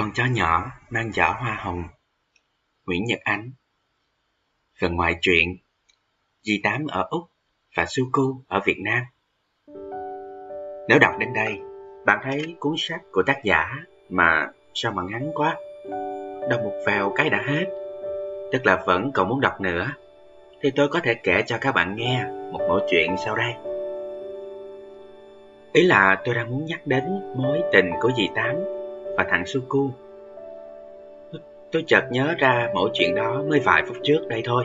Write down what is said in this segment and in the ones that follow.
Con chó nhỏ mang giỏ hoa hồng Nguyễn Nhật Ánh. Phần ngoại truyện Di Tám ở Úc và Suku ở Việt Nam. Nếu đọc đến đây, bạn thấy cuốn sách của tác giả mà sao mà ngắn quá Đọc một vèo cái đã hết. Tức là vẫn còn muốn đọc nữa Thì tôi có thể kể cho các bạn nghe một mẫu chuyện sau đây. Ý là tôi đang muốn nhắc đến mối tình của dì Tám và thằng Suku. Tôi chợt nhớ ra mỗi chuyện đó mới vài phút trước đây thôi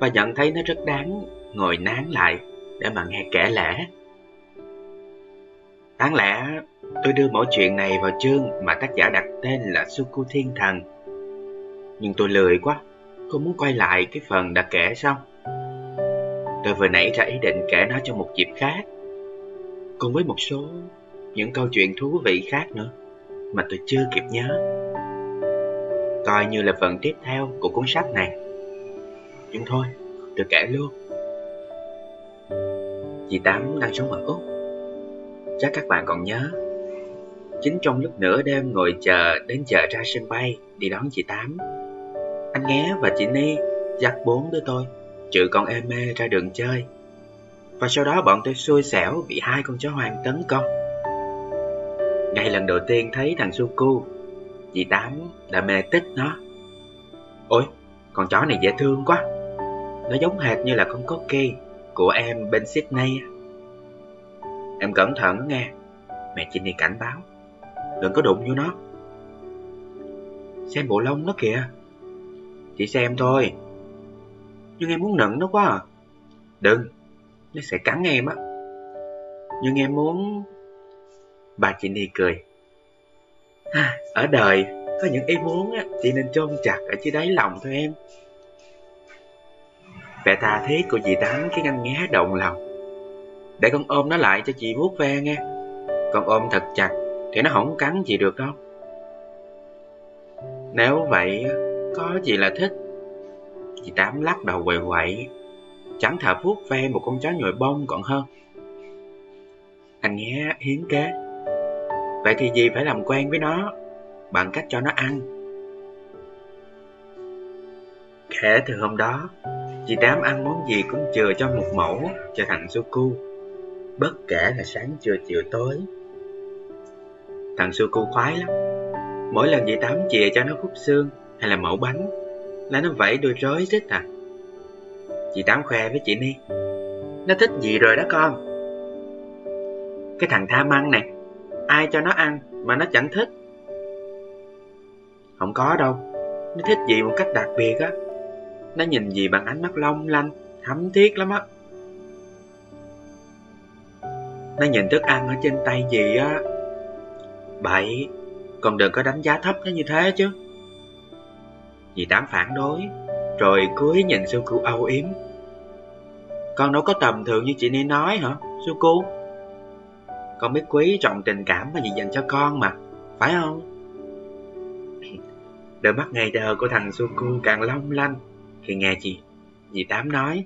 và nhận thấy nó rất đáng ngồi nán lại để mà nghe kể lẽ. Đáng lẽ tôi đưa mỗi chuyện này vào chương mà tác giả đặt tên là Suku Thiên Thần. Nhưng tôi lười quá, không muốn quay lại cái phần đã kể xong. Tôi vừa nãy ra ý định kể nó trong một dịp khác cùng với một số những câu chuyện thú vị khác nữa mà tôi chưa kịp nhớ. Coi như là phần tiếp theo của cuốn sách này. Nhưng thôi, tôi kể luôn. Chị Tám đang sống ở Úc. Chắc các bạn còn nhớ. Chính trong lúc nửa đêm ngồi chờ đến giờ ra sân bay đi đón chị Tám. Anh Nghé và chị Ni dắt bốn đứa tôi, trừ con em mê ra đường chơi và sau đó bọn tôi xui xẻo bị hai con chó hoang tấn công. Ngay lần đầu tiên thấy thằng Suku, chị Tám đã mê tích nó. Ôi, con chó này dễ thương quá. Nó giống hệt như là con Cookie của em bên Sydney. Em cẩn thận nghe, mẹ chị này cảnh báo. Đừng có đụng vô nó. Xem bộ lông nó kìa. Chỉ xem thôi. Nhưng em muốn nựng nó quá à. Đừng, nó sẽ cắn em á nhưng em muốn bà chị Ni cười. À, ở đời có những ý muốn á chị nên chôn chặt ở dưới đáy lòng thôi em. Vẻ tha thiết của chị tám cái anh nghe động lòng. Để con ôm nó lại cho chị vuốt ve nghe. Con ôm thật chặt thì nó không cắn chị được đâu. Nếu vậy có gì là thích? Chị tám lắc đầu quậy quậy. Chẳng thà vuốt ve một con chó nhồi bông còn hơn. Anh nghe hiến kế. Vậy thì gì phải làm quen với nó bằng cách cho nó ăn. Kể từ hôm đó, chị Tám ăn món gì cũng chừa cho một mẫu cho thằng Suku, bất kể là sáng trưa chiều tối. Thằng Suku khoái lắm. Mỗi lần chị Tám chìa cho nó khúc xương hay là mẫu bánh là nó vẫy đôi rối rít à. Chị Tám khoe với chị Ni Nó thích gì rồi đó con Cái thằng tha măng này Ai cho nó ăn mà nó chẳng thích? Không có đâu. Nó thích gì một cách đặc biệt á. Nó nhìn gì bằng ánh mắt long lanh Thấm thiết lắm á. Nó nhìn thức ăn ở trên tay gì á. Bậy Còn đừng có đánh giá thấp nó như thế chứ. Dì Tám phản đối Rồi cúi nhìn sư cụ âu yếm. Con đâu có tầm thường như chị Ni nói hả, Suku? Con biết quý trọng tình cảm mà dì dành cho con mà, phải không? Đôi mắt ngày đờ của thằng Suku càng long lanh khi nghe chị, dì Tám nói.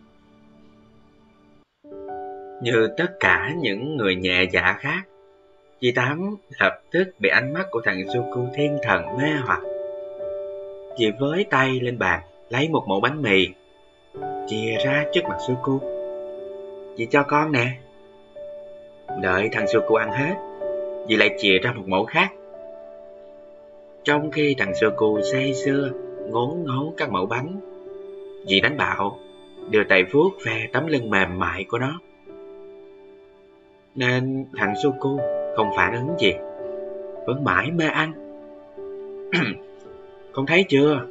Như tất cả những người nhẹ dạ khác, dì Tám lập tức bị ánh mắt của thằng Suku thiên thần mê hoặc. Dì với tay lên bàn, lấy một mẫu bánh mì, chia ra trước mặt Suku. Chị cho con nè Đợi thằng Suku ăn hết Dì lại chìa ra một mẫu khác. Trong khi thằng Suku say sưa Ngốn ngấu các mẫu bánh, Dì đánh bạo, Đưa tay vuốt về tấm lưng mềm mại của nó. Nên thằng Suku không phản ứng gì, Vẫn mãi mê ăn. Con thấy chưa?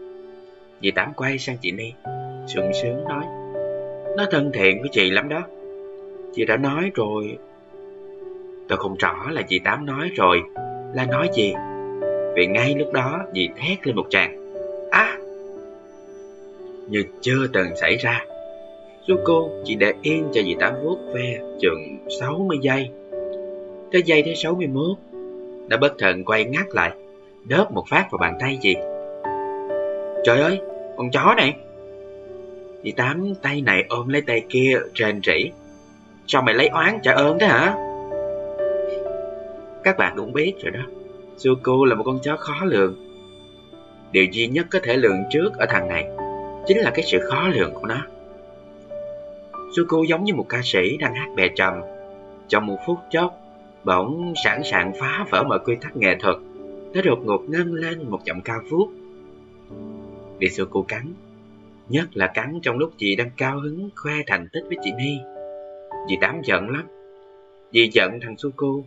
Dì Tám quay sang chị Ni Sượng sướng nói, Nó thân thiện với chị lắm đó. Chị đã nói rồi Tôi không rõ là chị Tám nói rồi. Là nói gì? Vì ngay lúc đó dì thét lên một tràng. À Như chưa từng xảy ra. Chú cô chỉ để yên cho dì Tám vuốt ve chừng 60 giây. Tới giây thứ 61 Đã bất thần quay ngắt lại Đớp một phát vào bàn tay dì. Trời ơi, con chó này! Dì Tám tay này ôm lấy tay kia rền rỉ. Sao mày lấy oán trả ơn thế hả? Các bạn cũng biết rồi đó Suku là một con chó khó lường. Điều duy nhất có thể lường trước ở thằng này chính là cái sự khó lường của nó. Suku giống như một ca sĩ đang hát bè trầm. Trong một phút chốc, bỗng sẵn sàng phá vỡ mọi quy tắc nghệ thuật. Nó đột ngột ngân lên một giọng cao vút. Bị Suku cắn, nhất là cắn trong lúc chị đang cao hứng khoe thành tích với chị Ni. Dì tám giận lắm. Dì giận thằng Suku.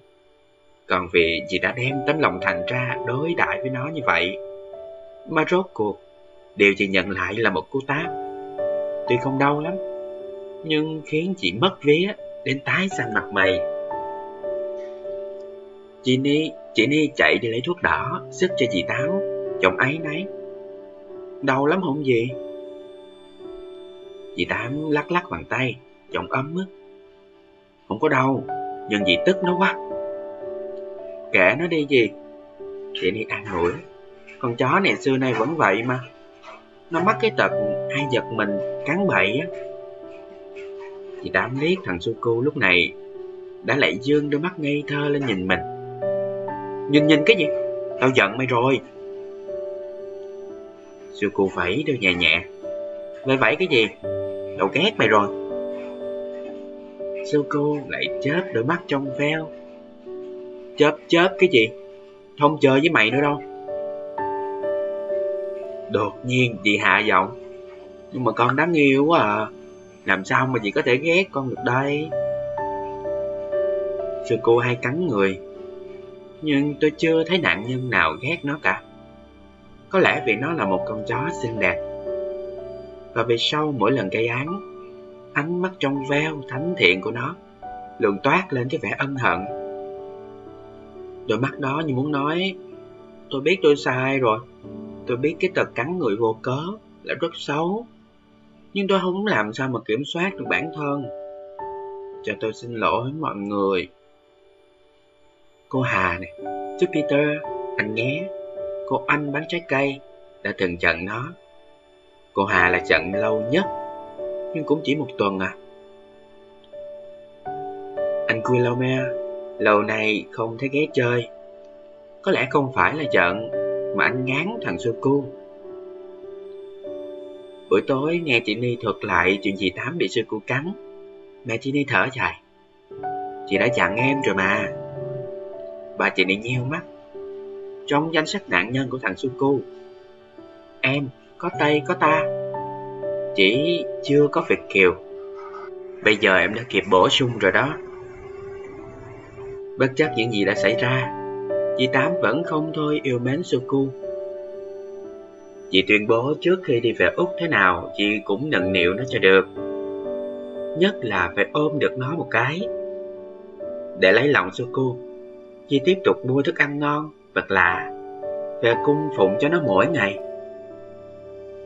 Còn vì dì đã đem tấm lòng thành ra đối đãi với nó như vậy. Mà rốt cuộc, điều chị nhận lại là một cú táp. Tuy không đau lắm, nhưng khiến chị mất vía đến tái xanh mặt mày. Chị Ni, chị Ni chạy đi lấy thuốc đỏ, sức cho chị Táo, chồng ấy nấy. Đau lắm không gì? Chị Tám lắc lắc bàn tay, giọng ấm ức. Không có đau, nhưng dì tức nó quá. Kệ nó đi gì. Chị đi ăn nổi Con chó này xưa nay vẫn vậy mà. Nó mắc cái tật hay giật mình, cắn bậy á. Chị đám liếc thằng Suku lúc này đã lại dương đôi mắt ngây thơ lên nhìn mình. Nhìn nhìn cái gì? Tao giận mày rồi. Suku vẫy đôi nhẹ nhẹ. Mày vẫy cái gì? Tao ghét mày rồi. Suku lại chớp đôi mắt trong veo. Chớp chớp cái gì? Không chơi với mày nữa đâu. Đột nhiên chị hạ giọng. Nhưng mà con đáng yêu quá à. Làm sao mà chị có thể ghét con được đây? Sư cô hay cắn người Nhưng tôi chưa thấy nạn nhân nào ghét nó cả Có lẽ vì nó là một con chó xinh đẹp Và về sau mỗi lần gây án, Ánh mắt trong veo thánh thiện của nó Luôn toát lên cái vẻ ân hận Đôi mắt đó như muốn nói, Tôi biết tôi sai rồi. Tôi biết cái tật cắn người vô cớ là rất xấu. Nhưng tôi không làm sao mà kiểm soát được bản thân. Cho tôi xin lỗi mọi người. Cô hà này chú peter, anh nhé. Cô anh bán trái cây đã từng trận nó cô hà là trận lâu nhất, nhưng cũng chỉ một tuần à. Anh Quilomea lâu nay không thấy ghé chơi. Có lẽ không phải là giận, mà anh ngán thằng Suku. Buổi tối nghe chị Ni thuật lại chuyện dì Tám bị sư cô cắn. Mẹ chị Ni thở dài. Chị đã chặn em rồi mà. Bà chị Ni nheo mắt. Trong danh sách nạn nhân của thằng Suku, Em có tay có ta. Chỉ chưa có Việt Kiều. Bây giờ em đã kịp bổ sung rồi đó. Bất chấp những gì đã xảy ra Chị Tám vẫn không thôi yêu mến Suku Chị tuyên bố trước khi đi về Úc thế nào chị cũng nhận nịu nó cho được. Nhất là phải ôm được nó một cái. Để lấy lòng Suku Chị tiếp tục mua thức ăn ngon, vật lạ Về cung phụng cho nó mỗi ngày.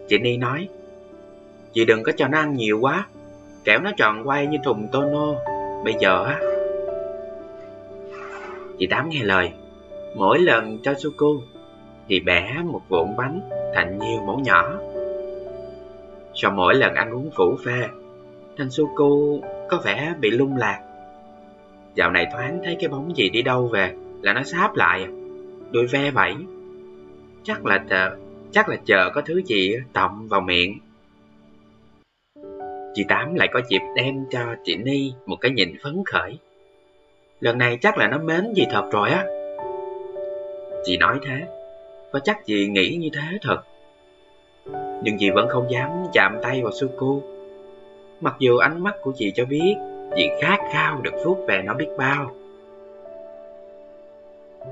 Chị Ni nói Chị đừng có cho nó ăn nhiều quá Kẻo nó tròn quay như thùng tono. Bây giờ á Chị Tám nghe lời Mỗi lần cho Suku Thì bẻ một vụn bánh thành nhiều mẫu nhỏ. Sau mỗi lần ăn uống phủ phê, Thanh Suku có vẻ bị lung lạc. Dạo này thoáng thấy cái bóng gì đi đâu về là nó sáp lại, đuôi ve vẫy. Chắc là chờ, chắc là chờ có thứ gì tọng vào miệng. Chị Tám lại có dịp đem cho chị Ni một cái nhìn phấn khởi. Lần này chắc là nó mến gì thật rồi á. Chị nói thế, và chắc chị nghĩ như thế thật. Nhưng chị vẫn không dám chạm tay vào Suku Mặc dù ánh mắt của chị cho biết Chị khát khao được vuốt về nó biết bao.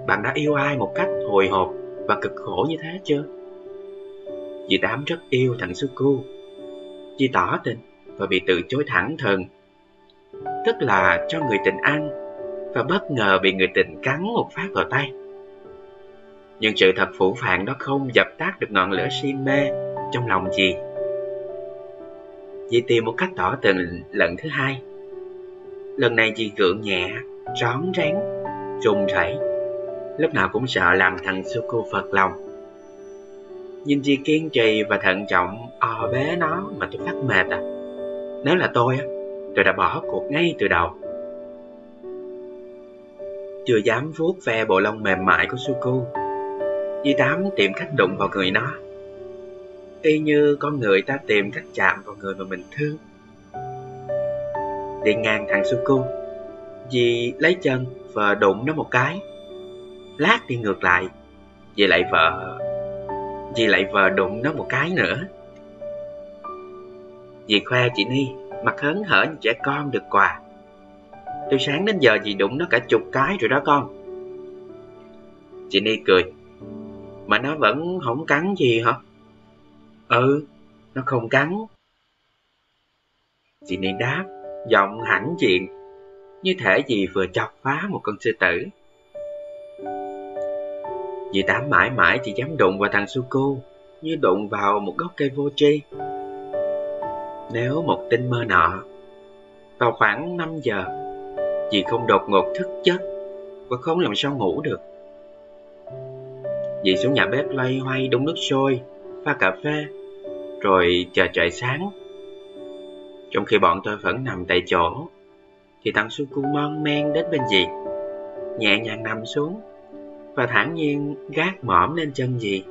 Bạn đã yêu ai một cách hồi hộp và cực khổ như thế chưa? Chị Tám rất yêu thằng Suku Chị tỏ tình và bị từ chối thẳng thừng Tức là cho người tình ăn. Và bất ngờ bị người tình cắn một phát vào tay nhưng sự thật phủ phàng đó không dập tắt được ngọn lửa si mê trong lòng gì. Dì tìm một cách tỏ tình lần thứ hai. Lần này chị gượng nhẹ, rón rén, run rẩy, lúc nào cũng sợ làm thằng Suko phật lòng. Nhưng chị kiên trì và thận trọng o bế nó mà tôi phát mệt à. Nếu là tôi, tôi đã bỏ cuộc ngay từ đầu chưa dám vuốt ve bộ lông mềm mại của Suku. Di Tám tìm cách đụng vào người nó. Y như con người ta tìm cách chạm vào người mà mình thương. Đi ngang thằng Suku, dì lấy chân và đụng nó một cái. Lát đi ngược lại, dì lại vợ dì lại vờ đụng nó một cái nữa. Dì khoe chị Ni, mặt hớn hở như trẻ con được quà. Từ sáng đến giờ chị đụng nó cả chục cái rồi đó con. Chị Ni cười. Mà nó vẫn không cắn gì hả? Ừ, nó không cắn. Chị Ni đáp, giọng hãnh diện, như thể gì vừa chọc phá một con sư tử. Dì Tám mãi mãi chỉ dám đụng vào thằng Suku như đụng vào một gốc cây vô tri. Nếu một tinh mơ nọ, vào khoảng 5 giờ, dì không đột ngột thức giấc và không làm sao ngủ được. Dì xuống nhà bếp loay hoay đun nước sôi, pha cà phê, rồi chờ trời sáng. Trong khi bọn tôi vẫn nằm tại chỗ, thì thằng Suku mon men đến bên dì, nhẹ nhàng nằm xuống và thản nhiên gác mõm lên chân dì.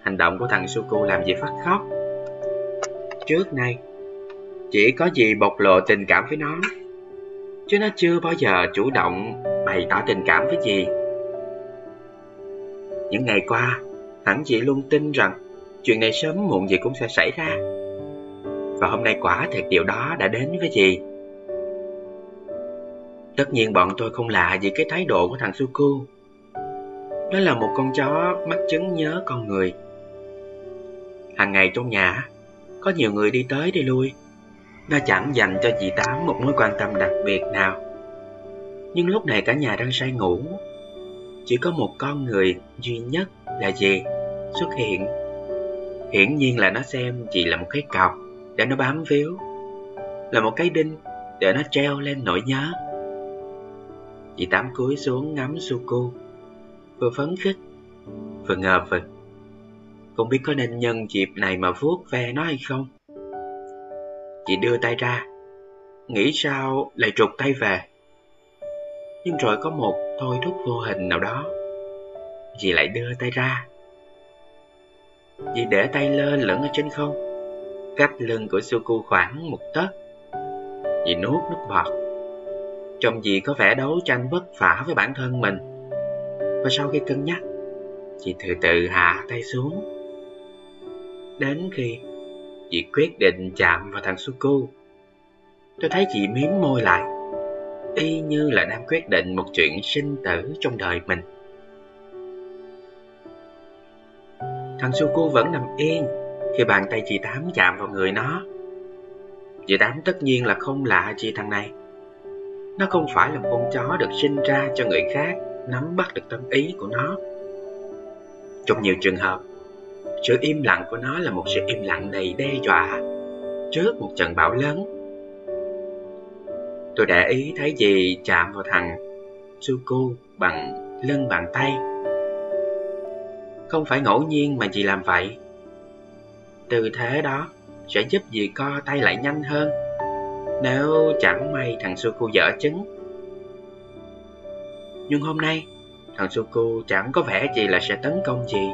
Hành động của thằng Suku làm dì phát khóc. Trước nay, chỉ có dì bộc lộ tình cảm với nó, chứ nó chưa bao giờ chủ động bày tỏ tình cảm với dì. Những ngày qua, hẳn chị luôn tin rằng chuyện này sớm muộn gì cũng sẽ xảy ra. Và hôm nay quả thật điều đó đã đến với dì. Tất nhiên bọn tôi không lạ vì cái thái độ của thằng Suku. Nó là một con chó mắt chứng nhớ con người. Hàng ngày trong nhà, có nhiều người đi tới đi lui. Nó chẳng dành cho chị Tám một mối quan tâm đặc biệt nào. Nhưng lúc này cả nhà đang say ngủ. Chỉ có một con người duy nhất là gì xuất hiện. Hiển nhiên là nó xem chị là một cái cọc để nó bám víu. Là một cái đinh để nó treo lên nỗi nhớ. Chị Tám cúi xuống ngắm Suku, Vừa phấn khích, Vừa ngờ vực Không biết có nên nhân dịp này mà vuốt ve nó hay không Chị đưa tay ra. Nghĩ sao lại trục tay về. Nhưng rồi có một thôi thúc vô hình nào đó. Chị lại đưa tay ra. Chị để tay lên lửng ở trên không. Cách lưng của Suku khoảng một tấc. Chị nuốt nước bọt. Trông chị có vẻ đấu tranh vất vả với bản thân mình. Và sau khi cân nhắc Chị từ từ hạ tay xuống. Đến khi Chị quyết định chạm vào thằng Suku Tôi thấy chị miếm môi lại Y như là đang quyết định một chuyện sinh tử trong đời mình. Thằng Suku vẫn nằm yên Khi bàn tay chị Tám chạm vào người nó. Chị Tám tất nhiên là không lạ chị thằng này. Nó không phải là một con chó được sinh ra cho người khác nắm bắt được tâm ý của nó. Trong nhiều trường hợp, sự im lặng của nó là một sự im lặng đầy đe dọa trước một trận bão lớn. Tôi để ý thấy gì chạm vào thằng Suku bằng lưng bàn tay. Không phải ngẫu nhiên mà chị làm vậy. Tư thế đó sẽ giúp dì co tay lại nhanh hơn nếu chẳng may thằng Suku dở trứng. Nhưng hôm nay, thằng Suku chẳng có vẻ gì là sẽ tấn công gì.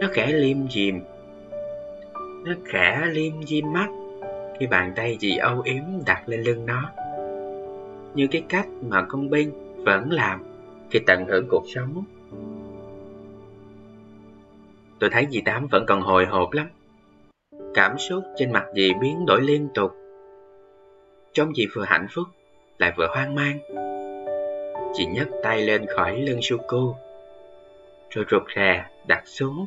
Nó khẽ liêm diềm. Nó khẽ liêm diêm mắt khi bàn tay chị âu yếm đặt lên lưng nó. Như cái cách mà công binh vẫn làm khi tận hưởng cuộc sống. Tôi thấy dì Tám vẫn còn hồi hộp lắm. Cảm xúc trên mặt dì biến đổi liên tục Trông dì vừa hạnh phúc, Lại vừa hoang mang Chị nhấc tay lên khỏi lưng Suku, Rồi rụt rè đặt xuống.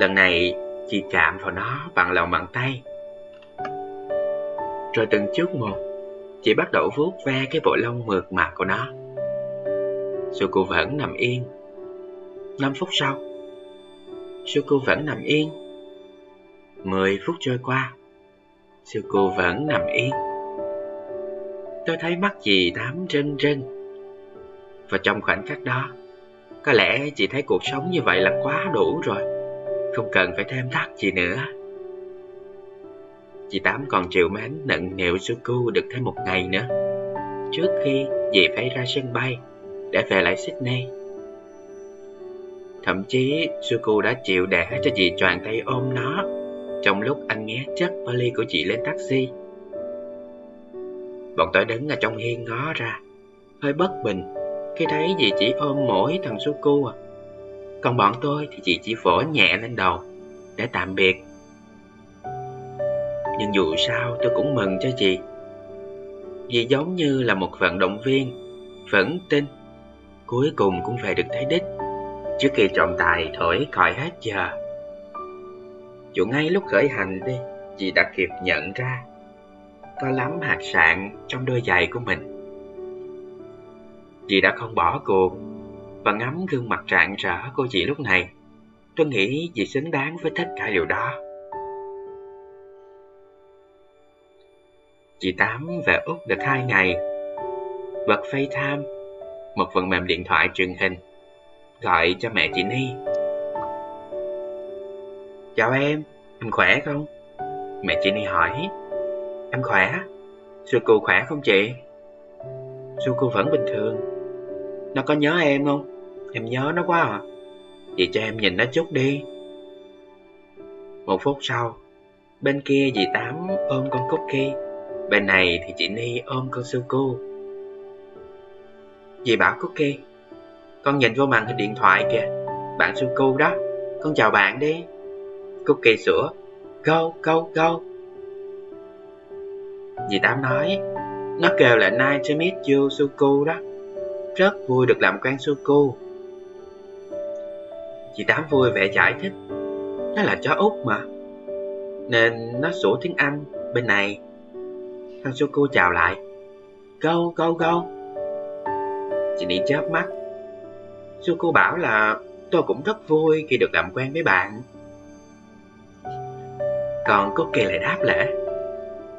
Lần này, chị chạm vào nó bằng lòng bàn tay. Rồi từng chút một, Chị bắt đầu vuốt ve cái bộ lông mượt mà của nó. Suku vẫn nằm yên. 5 phút sau, suku vẫn nằm yên. 10 phút trôi qua, suku vẫn nằm yên. Tôi thấy mắt chị tám rên rên Và trong khoảnh khắc đó có lẽ chị thấy cuộc sống như vậy là quá đủ rồi Không cần phải thêm thắt gì nữa Chị Tám còn chịu mến nận nịu suku được thêm một ngày nữa trước khi dì phải ra sân bay để về lại Sydney. Thậm chí Suku đã chịu để cho dì choàng tay ôm nó trong lúc anh nghe chất vali của chị lên taxi. Bọn tôi đứng ở trong hiên ngó ra, hơi bất bình khi thấy dì chỉ ôm mỗi thằng Suku à. Còn bọn tôi thì chị chỉ vỗ nhẹ lên đầu để tạm biệt. Nhưng dù sao tôi cũng mừng cho chị. Vì giống như là một vận động viên, vẫn tin, cuối cùng cũng về được tới đích, trước khi trọng tài thổi còi hết giờ. Dù ngay lúc khởi hành đi, chị đã kịp nhận ra có lắm hạt sạn trong đôi giày của mình. Chị đã không bỏ cuộc và ngắm gương mặt rạng rỡ của chị lúc này. Tôi nghĩ chị xứng đáng với tất cả điều đó. Chị Tám về Úc được hai ngày. Bật FaceTime, một phần mềm điện thoại truyền hình, gọi cho mẹ chị Ni. Chào em, em khỏe không? Mẹ chị Ni hỏi. Em khỏe. Suku khỏe không chị? Suku vẫn bình thường. Nó có nhớ em không? Em nhớ nó quá à. Vậy cho em nhìn nó chút đi. Một phút sau, bên kia dì Tám ôm con Cookie Bên này thì chị Ni ôm con Suku Dì bảo Cookie Con nhìn vô màn hình điện thoại kìa Bạn Suku đó Con chào bạn đi Cookie sửa Go, go, go Dì Tám nói Nó kêu là nice to meet you Suku đó rất vui được làm quen Suku chị Tám vui vẻ giải thích Nó là chó Úc mà. Nên nó sủa tiếng Anh Bên này. Thằng Suku chào lại. Go, go, go Chị Ni chớp mắt. Suku bảo là tôi cũng rất vui khi được làm quen với bạn. Còn Cookie lại đáp lễ.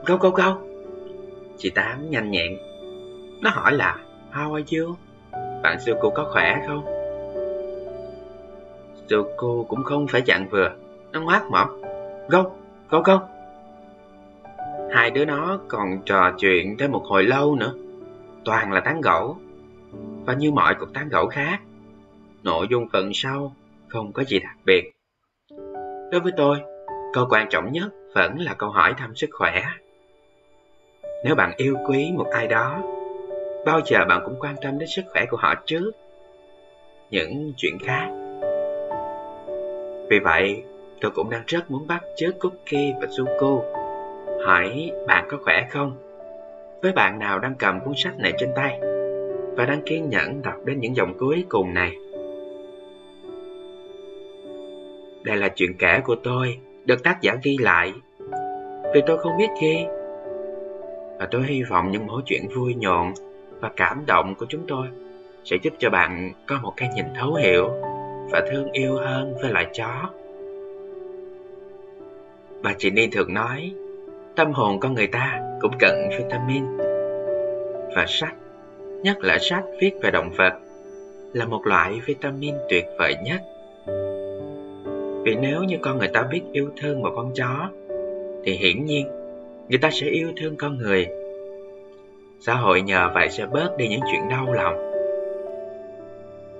Go, go, go Chị Tám nhanh nhẹn. Nó hỏi là How are you? Bạn Suku có khỏe không? Suku cũng không phải chặn vừa. Nó ngoác mỏng. Gâu, gâu gâu. Hai đứa nó còn trò chuyện thêm một hồi lâu nữa. Toàn là tán gẫu. Và như mọi cuộc tán gẫu khác Nội dung phần sau không có gì đặc biệt. Đối với tôi, câu quan trọng nhất vẫn là câu hỏi thăm sức khỏe. Nếu bạn yêu quý một ai đó Bao giờ bạn cũng quan tâm đến sức khỏe của họ trước Những chuyện khác Vì vậy, tôi cũng đang rất muốn bắt chước Cookie và Suku hỏi bạn có khỏe không? Với bạn nào đang cầm cuốn sách này trên tay và đang kiên nhẫn đọc đến những dòng cuối cùng này. Đây là chuyện kể của tôi, được tác giả ghi lại, vì tôi không biết ghi. Và tôi hy vọng những mẫu chuyện vui nhộn và cảm động của chúng tôi sẽ giúp cho bạn có một cái nhìn thấu hiểu và thương yêu hơn với loài chó. Bà chị Ni thường nói Tâm hồn con người ta cũng cần vitamin Và sách, nhất là sách viết về động vật Là một loại vitamin tuyệt vời nhất Vì nếu như con người ta biết yêu thương một con chó Thì hiển nhiên người ta sẽ yêu thương con người Xã hội nhờ vậy sẽ bớt đi những chuyện đau lòng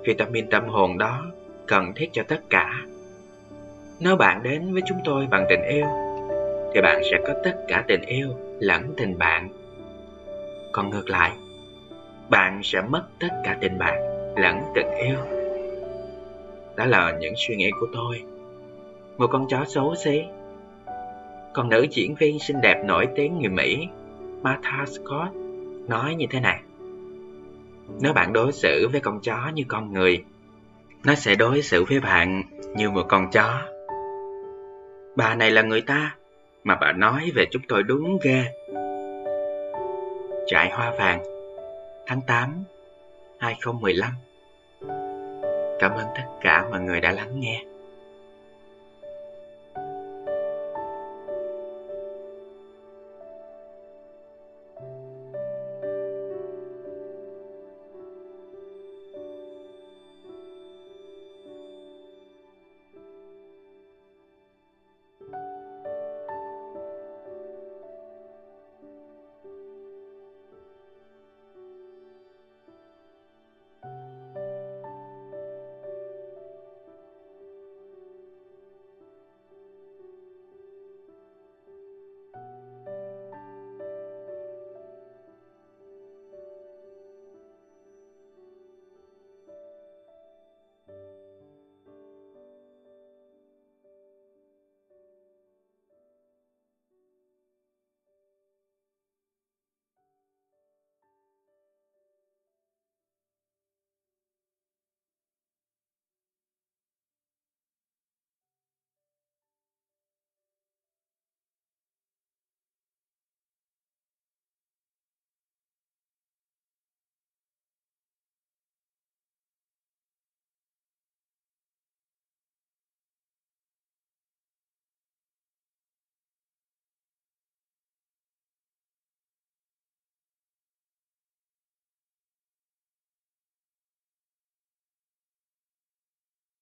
Vitamin tâm hồn đó cần thiết cho tất cả Nếu bạn đến với chúng tôi bằng tình yêu thì bạn sẽ có tất cả tình yêu lẫn tình bạn. Còn ngược lại, bạn sẽ mất tất cả tình bạn lẫn tình yêu. Đó là những suy nghĩ của tôi. Một con chó xấu xí. Còn nữ diễn viên xinh đẹp nổi tiếng người Mỹ, Martha Scott, nói như thế này. Nếu bạn đối xử với con chó như con người, nó sẽ đối xử với bạn như một con chó. Bà này là người ta, mà bà nói về chúng tôi đúng ghê. Trại Hoa Vàng tháng 8 2015 Cảm ơn tất cả mọi người đã lắng nghe.